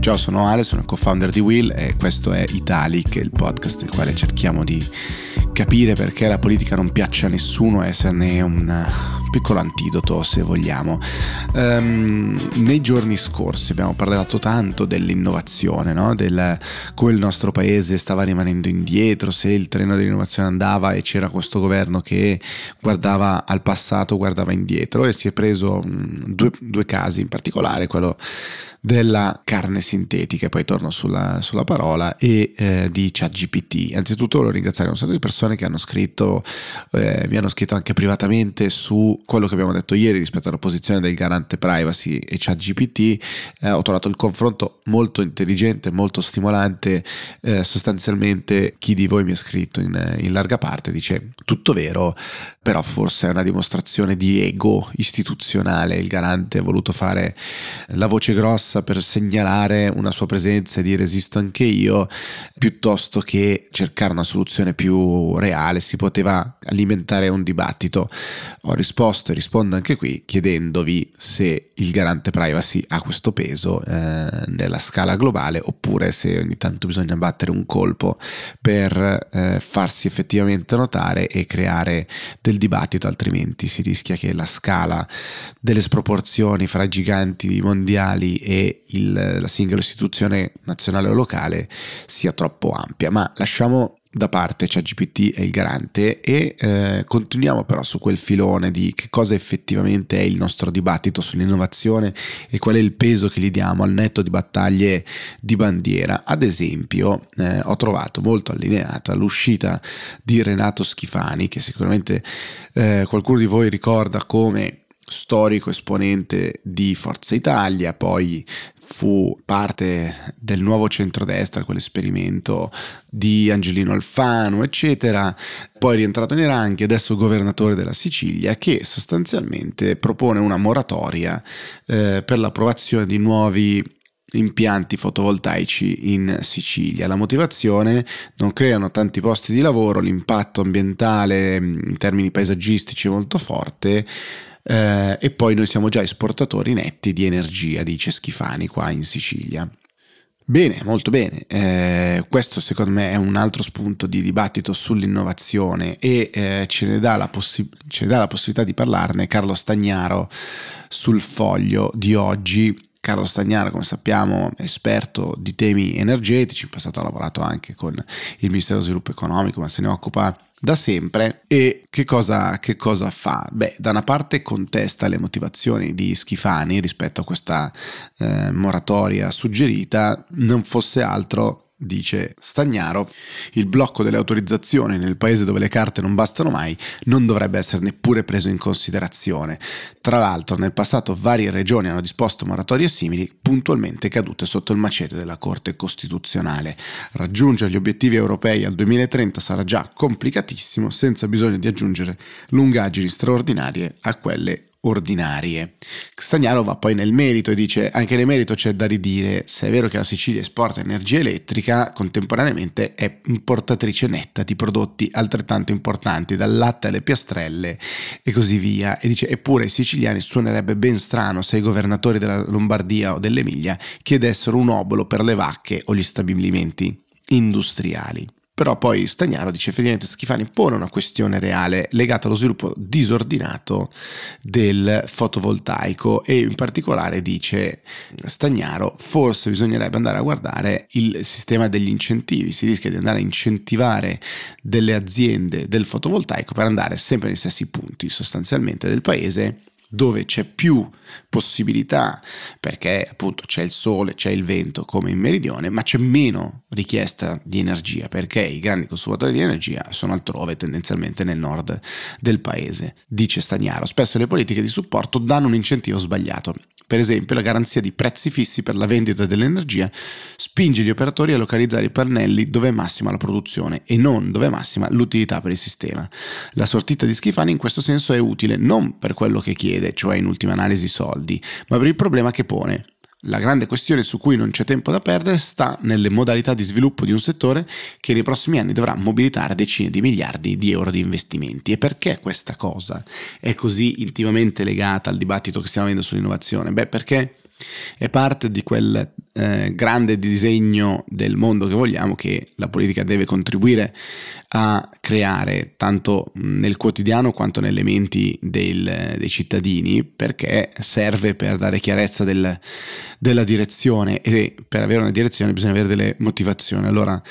Ciao, sono Ale, sono il co-founder di Will e questo è Italic, il podcast nel quale cerchiamo di capire perché la politica non piace a nessuno esserne un piccolo antidoto se vogliamo. Um, nei giorni scorsi abbiamo parlato tanto dell'innovazione, no? del come il nostro paese stava rimanendo indietro, se il treno dell'innovazione andava e c'era questo governo che guardava al passato, guardava indietro e si è preso due, due casi in particolare, quello della carne sintetica, poi torno sulla, sulla parola, e eh, di ChatGPT. Anzitutto voglio ringraziare un sacco di persone che hanno scritto, eh, mi hanno scritto anche privatamente su quello che abbiamo detto ieri rispetto alla posizione del garante privacy e ChatGPT. Eh, ho trovato il confronto molto intelligente, molto stimolante. Eh, sostanzialmente chi di voi mi ha scritto in, in larga parte dice tutto vero, però forse è una dimostrazione di ego istituzionale. Il garante ha voluto fare la voce grossa per segnalare una sua presenza e dire esisto anche io, piuttosto che cercare una soluzione più reale, si poteva alimentare un dibattito. Ho risposto e rispondo anche qui chiedendovi se il garante privacy ha questo peso eh, nella scala globale oppure se ogni tanto bisogna battere un colpo per eh, farsi effettivamente notare e creare del dibattito, altrimenti si rischia che la scala delle sproporzioni fra giganti mondiali e il, la singola istituzione nazionale o locale sia troppo ampia, ma lasciamo da parte ChatGPT e il garante e eh, continuiamo però su quel filone di che cosa effettivamente è il nostro dibattito sull'innovazione e qual è il peso che gli diamo al netto di battaglie di bandiera. Ad esempio eh, ho trovato molto allineata l'uscita di Renato Schifani che sicuramente eh, qualcuno di voi ricorda come storico esponente di Forza Italia, poi fu parte del nuovo centrodestra, quell'esperimento di Angelino Alfano, eccetera, poi rientrato nei ranghi, adesso governatore della Sicilia, che sostanzialmente propone una moratoria eh, per l'approvazione di nuovi impianti fotovoltaici in Sicilia. La motivazione non creano tanti posti di lavoro, l'impatto ambientale in termini paesaggistici è molto forte eh, e poi noi siamo già esportatori netti di energia, dice Schifani qua in Sicilia. Bene, molto bene. Eh, questo secondo me è un altro spunto di dibattito sull'innovazione e eh, ce, ne possi- ce, ne dà la possibilità di parlarne Carlo Stagnaro sul foglio di oggi. Carlo Stagnaro, come sappiamo, è esperto di temi energetici, in passato ha lavorato anche con il Ministero dello Sviluppo Economico, ma se ne occupa da sempre e che cosa, che cosa, fa? Beh, da una parte contesta le motivazioni di Schifani rispetto a questa eh, moratoria suggerita, non fosse altro dice Stagnaro, il blocco delle autorizzazioni nel paese dove le carte non bastano mai non dovrebbe essere neppure preso in considerazione. Tra l'altro nel passato varie regioni hanno disposto moratorie simili puntualmente cadute sotto il macete della Corte Costituzionale. Raggiungere gli obiettivi europei al 2030 sarà già complicatissimo senza bisogno di aggiungere lungaggini straordinarie a quelle ordinarie. Stagnaro va poi nel merito e dice anche nel merito c'è da ridire se è vero che la Sicilia esporta energia elettrica contemporaneamente è importatrice netta di prodotti altrettanto importanti dal latte alle piastrelle e così via e dice eppure ai siciliani suonerebbe ben strano se i governatori della Lombardia o dell'Emilia chiedessero un obolo per le vacche o gli stabilimenti industriali. Però poi Stagnaro dice effettivamente Schifani pone una questione reale legata allo sviluppo disordinato del fotovoltaico e in particolare dice Stagnaro forse bisognerebbe andare a guardare il sistema degli incentivi, si rischia di andare a incentivare delle aziende del fotovoltaico per andare sempre negli stessi punti sostanzialmente del paese dove c'è più possibilità, perché appunto c'è il sole, c'è il vento come in meridione, ma c'è meno richiesta di energia, perché i grandi consumatori di energia sono altrove, tendenzialmente nel nord del paese. Dice Stagnaro, spesso le politiche di supporto danno un incentivo sbagliato. Per esempio, la garanzia di prezzi fissi per la vendita dell'energia spinge gli operatori a localizzare i pannelli dove è massima la produzione e non dove è massima l'utilità per il sistema. La sortita di Schifani in questo senso è utile non per quello che chiede, cioè in ultima analisi soldi, ma per il problema che pone La grande questione su cui non c'è tempo da perdere sta nelle modalità di sviluppo di un settore che nei prossimi anni dovrà mobilitare decine di miliardi di euro di investimenti. E perché questa cosa è così intimamente legata al dibattito che stiamo avendo sull'innovazione? Beh, perché è parte di quel eh, grande disegno del mondo che vogliamo che la politica deve contribuire a creare tanto nel quotidiano quanto nelle menti del, dei cittadini perché serve per dare chiarezza del, della direzione e per avere una direzione bisogna avere delle motivazioni. Allora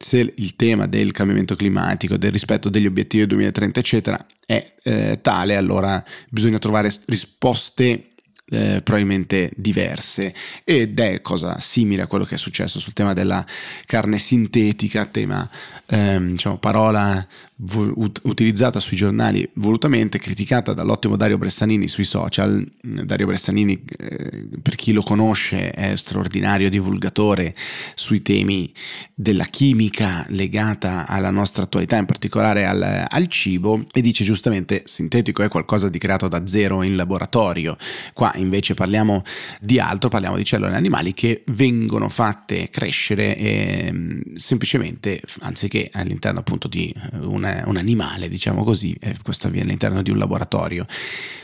se il tema del cambiamento climatico, del rispetto degli obiettivi 2030, eccetera, è eh, tale, allora bisogna trovare risposte eh, probabilmente diverse. Ed è cosa simile a quello che è successo sul tema della carne sintetica, tema ehm, diciamo parola utilizzata sui giornali volutamente, criticata dall'ottimo Dario Bressanini sui social. Dario Bressanini, eh, per chi lo conosce, è straordinario divulgatore sui temi della chimica legata alla nostra attualità, in particolare al, al cibo, e dice giustamente sintetico è qualcosa di creato da zero in laboratorio. Qua invece parliamo di altro, parliamo di cellule animali che vengono fatte crescere eh, semplicemente, anziché all'interno appunto di una un, animale, diciamo così, e questo avviene all'interno di un laboratorio.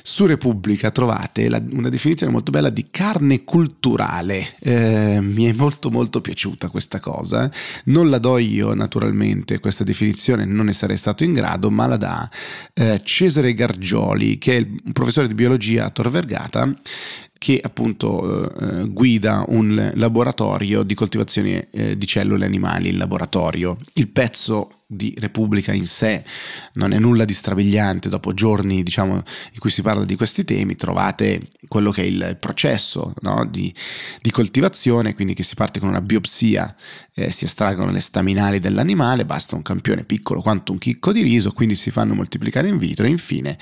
Su Repubblica trovate la, una definizione molto bella di carne culturale, eh, mi è molto molto piaciuta questa cosa, non la do io naturalmente, questa definizione non ne sarei stato in grado, ma la dà eh, Cesare Gargioli, che è un professore di biologia a Tor Vergata, che appunto eh, guida un laboratorio di coltivazione eh, di cellule animali in laboratorio. Il pezzo di Repubblica in sé non è nulla di strabiliante, dopo giorni diciamo, in cui si parla di questi temi trovate quello che è il processo no? di, di, coltivazione, quindi che si parte con una biopsia, eh, si estraggono le staminali dell'animale, basta un campione piccolo quanto un chicco di riso, quindi si fanno moltiplicare in vitro e infine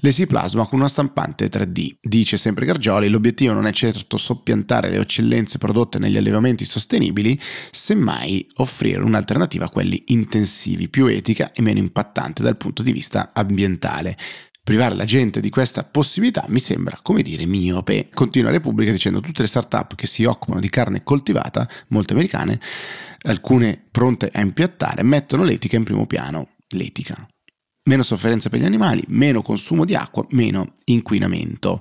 le si plasma con una stampante 3D. Dice sempre Gargioli, l'obiettivo non è certo soppiantare le eccellenze prodotte negli allevamenti sostenibili, semmai offrire un'alternativa a quelli intensivi intensivi, più etica e meno impattante dal punto di vista ambientale. Privare la gente di questa possibilità mi sembra, come dire, miope. Continua Repubblica dicendo tutte le start-up che si occupano di carne coltivata, molte americane, alcune pronte a impiattare, mettono l'etica in primo piano. L'etica meno sofferenza per gli animali, meno consumo di acqua, meno inquinamento.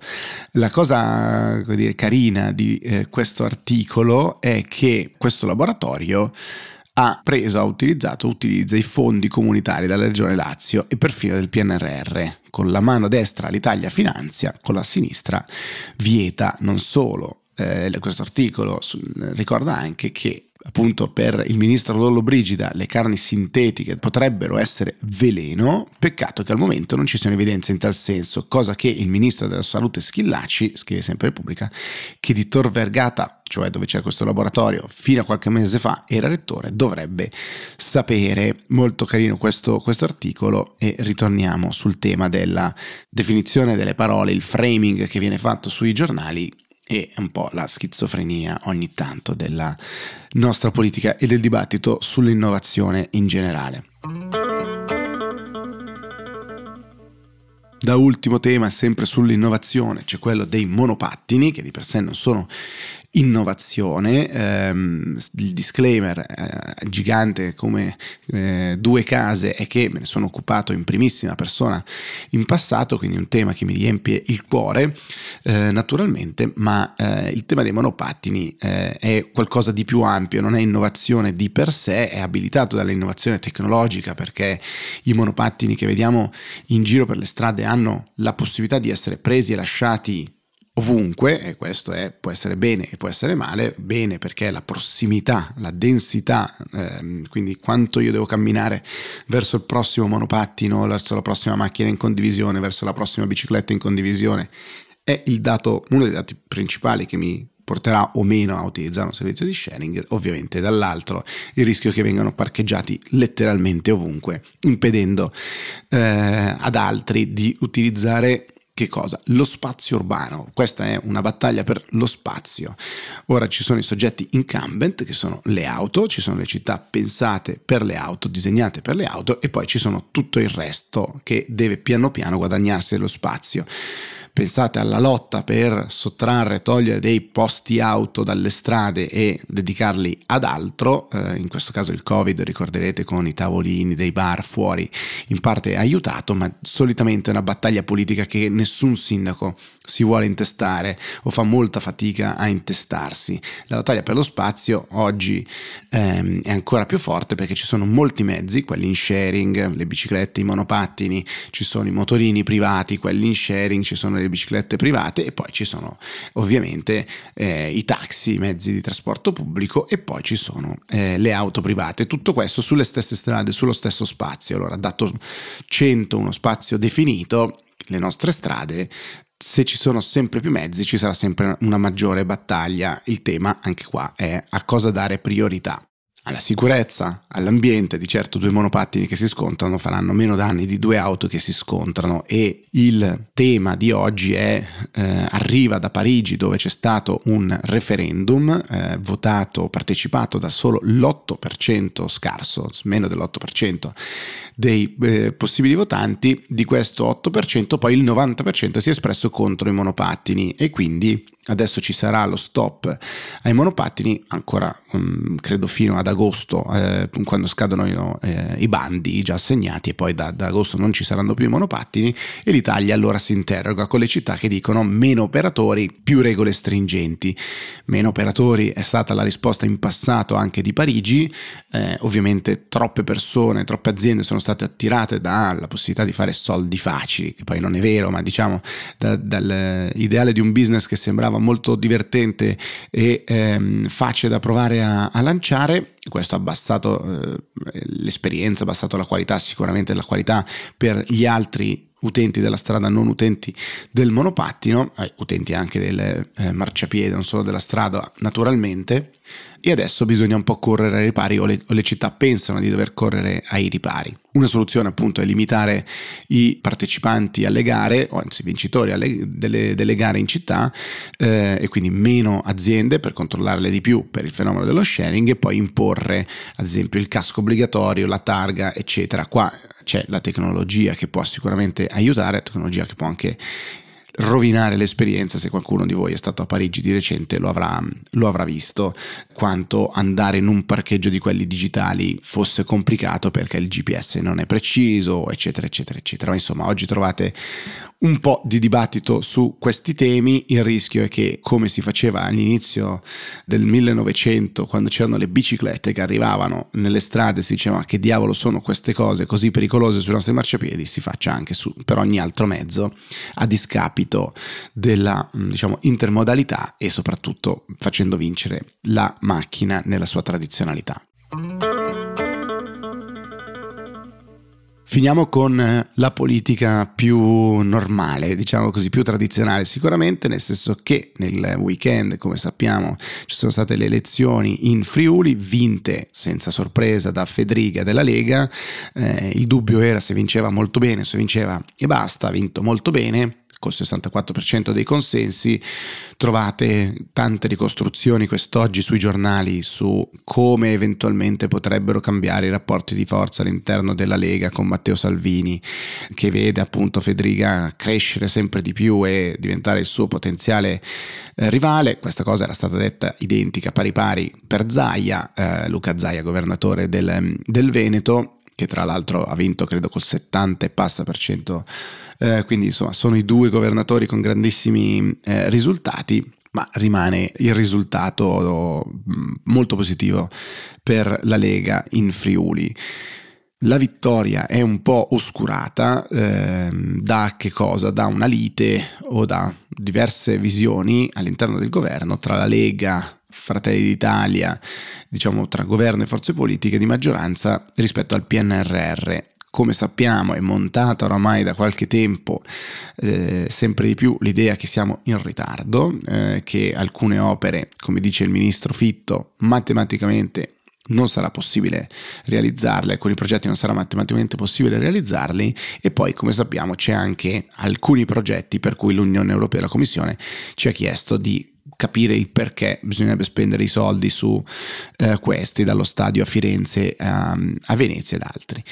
La cosa dire, carina di eh, questo articolo è che questo laboratorio ha preso, ha utilizzato, utilizza i fondi comunitari della Regione Lazio e perfino del PNRR. Con la mano destra l'Italia finanzia, con la sinistra vieta non solo. Eh, questo articolo ricorda anche che appunto per il ministro Lollo Brigida le carni sintetiche potrebbero essere veleno, peccato che al momento non ci siano evidenze in tal senso, cosa che il ministro della salute Schillaci, scrive sempre Repubblica, che di Tor Vergata, cioè dove c'è questo laboratorio, fino a qualche mese fa era rettore, dovrebbe sapere. Molto carino questo, questo articolo e ritorniamo sul tema della definizione delle parole, il framing che viene fatto sui giornali e un po' la schizofrenia ogni tanto della nostra politica e del dibattito sull'innovazione in generale. Da ultimo tema, sempre sull'innovazione, c'è quello dei monopattini, che di per sé non sono innovazione, ehm, il disclaimer eh, gigante come eh, due case è che me ne sono occupato in primissima persona in passato, quindi un tema che mi riempie il cuore eh, naturalmente, ma eh, il tema dei monopattini eh, è qualcosa di più ampio, non è innovazione di per sé, è abilitato dall'innovazione tecnologica perché i monopattini che vediamo in giro per le strade hanno la possibilità di essere presi e lasciati ovunque, e questo è, può essere bene e può essere male, bene perché la prossimità, la densità, ehm, quindi quanto io devo camminare verso il prossimo monopattino, verso la prossima macchina in condivisione, verso la prossima bicicletta in condivisione, è dato, uno dei dati principali che mi porterà o meno a utilizzare un servizio di sharing, ovviamente. Dall'altro il rischio che vengano parcheggiati letteralmente ovunque, impedendo eh, ad altri di utilizzare che cosa? Lo spazio urbano. Questa è una battaglia per lo spazio. Ora ci sono i soggetti incumbent, che sono le auto, ci sono le città pensate per le auto, disegnate per le auto, e poi ci sono tutto il resto che deve piano piano guadagnarsi dello spazio. Pensate alla lotta per sottrarre, togliere dei posti auto dalle strade e dedicarli ad altro, eh, in questo caso il Covid, ricorderete con i tavolini dei bar fuori, in parte aiutato, ma solitamente è una battaglia politica che nessun sindaco si vuole intestare o fa molta fatica a intestarsi. La battaglia per lo spazio oggi ehm, è ancora più forte perché ci sono molti mezzi, quelli in sharing, le biciclette, i monopattini, ci sono i motorini privati, quelli in sharing, ci sono le biciclette private e poi ci sono ovviamente eh, i taxi, i mezzi di trasporto pubblico e poi ci sono eh, le auto private. Tutto questo sulle stesse strade, sullo stesso spazio. Allora, dato 100 uno spazio definito, le nostre strade se ci sono sempre più mezzi ci sarà sempre una maggiore battaglia. Il tema anche qua è a cosa dare priorità alla sicurezza, all'ambiente, di certo due monopattini che si scontrano faranno meno danni di due auto che si scontrano. E il tema di oggi è eh, arriva da Parigi dove c'è stato un referendum eh, votato, partecipato da solo l'8% scarso, meno dell'8% dei eh, possibili votanti, di questo 8% poi il 90% si è espresso contro i monopattini e quindi Adesso ci sarà lo stop ai monopattini, ancora um, credo fino ad agosto, eh, quando scadono eh, i bandi già assegnati, e poi da, da, agosto non ci saranno più i monopattini. E l'Italia allora si interroga con le città che dicono meno operatori, più regole stringenti. Meno operatori è stata la risposta in passato anche di Parigi. Eh, ovviamente troppe persone, troppe aziende sono state attirate dalla possibilità di fare soldi facili, che poi non è vero, ma diciamo da, dall'ideale di un business che sembrava sembrava molto divertente e ehm, facile da provare a, a, lanciare. Questo ha abbassato eh, l'esperienza, ha abbassato la qualità, sicuramente la qualità per gli altri utenti della strada, non utenti del monopattino, eh, utenti anche del eh, marciapiede, non solo della strada naturalmente, e adesso bisogna un po' correre ai ripari o le, o le, città pensano di dover correre ai ripari. Una soluzione appunto è limitare i partecipanti alle gare, o anzi i vincitori alle, delle, delle, gare in città eh, e quindi meno aziende per controllarle di più per il fenomeno dello sharing e poi imporre ad esempio il casco obbligatorio, la targa eccetera. Qua c'è la tecnologia che può sicuramente aiutare, tecnologia che può anche rovinare l'esperienza se qualcuno di voi è stato a Parigi di recente lo avrà, lo avrà visto quanto andare in un parcheggio di quelli digitali fosse complicato perché il GPS non è preciso eccetera eccetera eccetera. Ma insomma oggi trovate un po' di dibattito su questi temi. Il rischio è che, come si faceva all'inizio del 1900, quando c'erano le biciclette che arrivavano nelle strade, si diceva che diavolo sono queste cose così pericolose sui nostri marciapiedi, si faccia anche su, per ogni altro mezzo a discapito della diciamo, intermodalità e soprattutto facendo vincere la macchina nella sua tradizionalità. Finiamo con eh, la politica più normale, diciamo così, più tradizionale sicuramente, nel senso che nel weekend, come sappiamo, ci sono state le elezioni in Friuli, vinte senza sorpresa da Federica della Lega. Eh, il dubbio era se vinceva molto bene, se vinceva e basta, ha vinto molto bene col 64% dei consensi. Trovate tante ricostruzioni quest'oggi sui giornali su come eventualmente potrebbero cambiare i rapporti di forza all'interno della Lega con Matteo Salvini, che vede appunto Federica crescere sempre di più e diventare il suo potenziale eh, rivale. Questa cosa era stata detta identica pari pari per Zaia, eh, Luca Zaia, governatore del, del Veneto, che tra l'altro ha vinto credo col 70 e passa per cento eh, quindi insomma sono i due governatori con grandissimi eh, risultati ma rimane il risultato mm, molto positivo per la Lega in Friuli. La vittoria è un po' oscurata eh, da che cosa? Da una lite o da diverse visioni all'interno del governo tra la Lega, Fratelli d'Italia, diciamo tra governo e forze politiche di maggioranza rispetto al PNRR come sappiamo è montata oramai da qualche tempo eh, sempre di più l'idea che siamo in ritardo, eh, che alcune opere, come dice il ministro Fitto, matematicamente non sarà possibile realizzarle, alcuni progetti non sarà matematicamente possibile realizzarli e poi come sappiamo c'è anche alcuni progetti per cui l'Unione Europea e la Commissione ci ha chiesto di capire il perché bisognerebbe spendere i soldi su eh, questi, dallo stadio a Firenze a, a Venezia ed altri.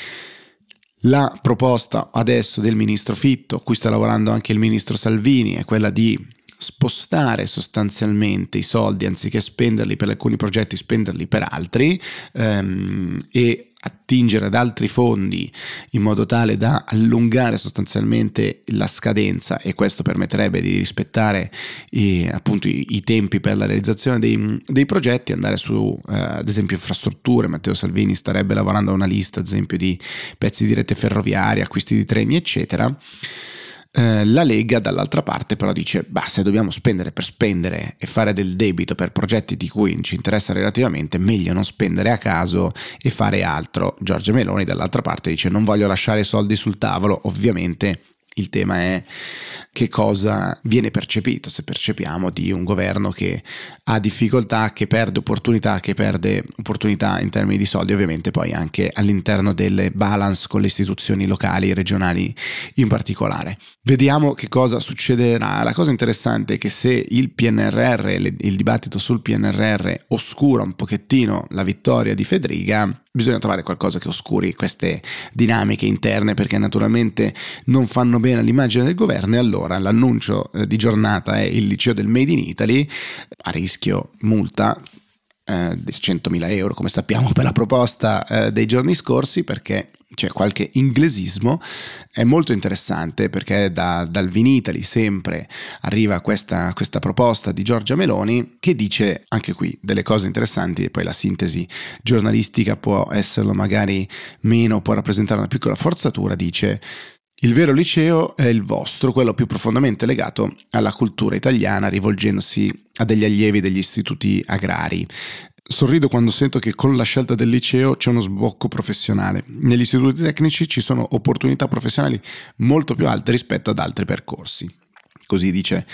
La proposta adesso del ministro Fitto, cui sta lavorando anche il ministro Salvini, è quella di spostare sostanzialmente i soldi anziché spenderli per alcuni progetti, spenderli per altri ehm, e attingere ad altri fondi in modo tale da allungare sostanzialmente la scadenza e questo permetterebbe di rispettare i, appunto i, i tempi per la realizzazione dei, dei progetti, andare su eh, ad esempio infrastrutture, Matteo Salvini starebbe lavorando a una lista ad esempio di pezzi di rete ferroviaria, acquisti di treni eccetera eh, la Lega dall'altra parte però dice, bah, se dobbiamo spendere per spendere e fare del debito per progetti di cui ci interessa relativamente, meglio non spendere a caso e fare altro. Giorgia Meloni dall'altra parte dice, non voglio lasciare soldi sul tavolo, ovviamente il tema è che cosa viene percepito, se percepiamo di un governo che ha difficoltà, che perde opportunità, che perde opportunità in termini di soldi, ovviamente poi anche all'interno delle balance con le istituzioni locali regionali in particolare. Vediamo che cosa succederà. La cosa interessante è che se il PNRR, il dibattito sul PNRR oscura un pochettino la vittoria di Federica, bisogna trovare qualcosa che oscuri queste dinamiche interne perché naturalmente non fanno bene all'immagine del governo e allora l'annuncio eh, di giornata è il liceo del Made in Italy a rischio multa eh, di 100.000 euro come sappiamo per la proposta eh, dei giorni scorsi perché c'è qualche inglesismo, è molto interessante perché da, dal Vinitali sempre arriva questa, questa, proposta di Giorgia Meloni che dice anche qui delle cose interessanti e poi la sintesi giornalistica può esserlo magari meno, può rappresentare una piccola forzatura, dice il vero liceo è il vostro, quello più profondamente legato alla cultura italiana, rivolgendosi a degli allievi degli istituti agrari. Sorrido quando sento che con la scelta del liceo c'è uno sbocco professionale. Negli istituti tecnici ci sono opportunità professionali molto più alte rispetto ad altri percorsi. Così dice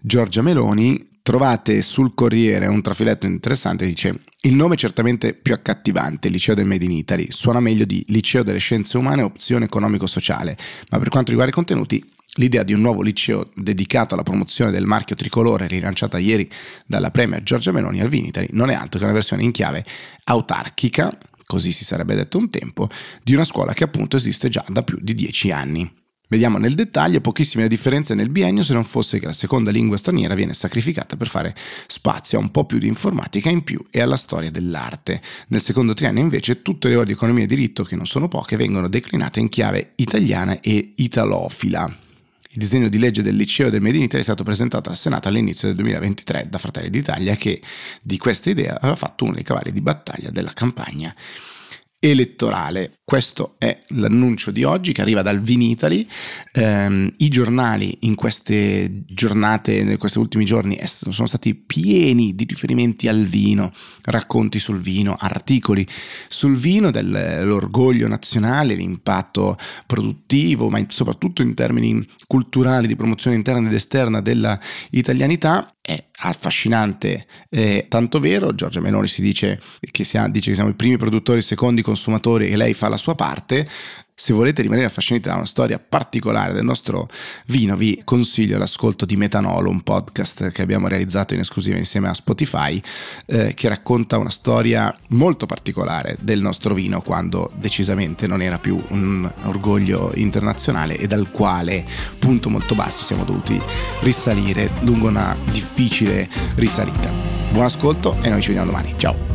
Giorgia Meloni. Trovate sul Corriere un trafiletto interessante, dice il nome certamente più accattivante, Liceo del Made in Italy, suona meglio di Liceo delle Scienze Umane Opzione Economico-Sociale, ma per quanto riguarda i contenuti L'idea di un nuovo liceo dedicato alla promozione del marchio tricolore rilanciata ieri dalla Premier Giorgia Meloni al Vinitali non è altro che una versione in chiave autarchica, così si sarebbe detto un tempo, di una scuola che appunto esiste già da più di dieci anni. Vediamo nel dettaglio pochissime differenze nel biennio se non fosse che la seconda lingua straniera viene sacrificata per fare spazio a un po' più di informatica in più e alla storia dell'arte. Nel secondo triennio invece tutte le ore di economia e diritto, che non sono poche, vengono declinate in chiave italiana e italofila. Il disegno di legge del liceo del Made in Italy è stato presentato al Senato all'inizio del 2023 da Fratelli d'Italia che di questa idea aveva fatto uno dei cavalli di battaglia della campagna elettorale. Questo è l'annuncio di oggi che arriva dal Vinitali. Eh, I giornali in queste giornate, in questi ultimi giorni, sono stati pieni di riferimenti al vino, racconti sul vino, articoli sul vino, dell'orgoglio nazionale, l'impatto produttivo, ma soprattutto in termini culturali di promozione interna ed esterna della italianità è affascinante, è tanto vero, Giorgia Meloni si dice che, sia, dice che siamo i primi produttori, i secondi consumatori e lei fa la sua parte, se volete rimanere affascinati da una storia particolare del nostro vino, vi consiglio l'ascolto di Metanolo, un podcast che abbiamo realizzato in esclusiva insieme a Spotify, eh, che racconta una storia molto particolare del nostro vino quando decisamente non era più un orgoglio internazionale e dal quale, punto molto basso, siamo dovuti risalire lungo una difficile risalita. Buon ascolto e noi ci vediamo domani. Ciao!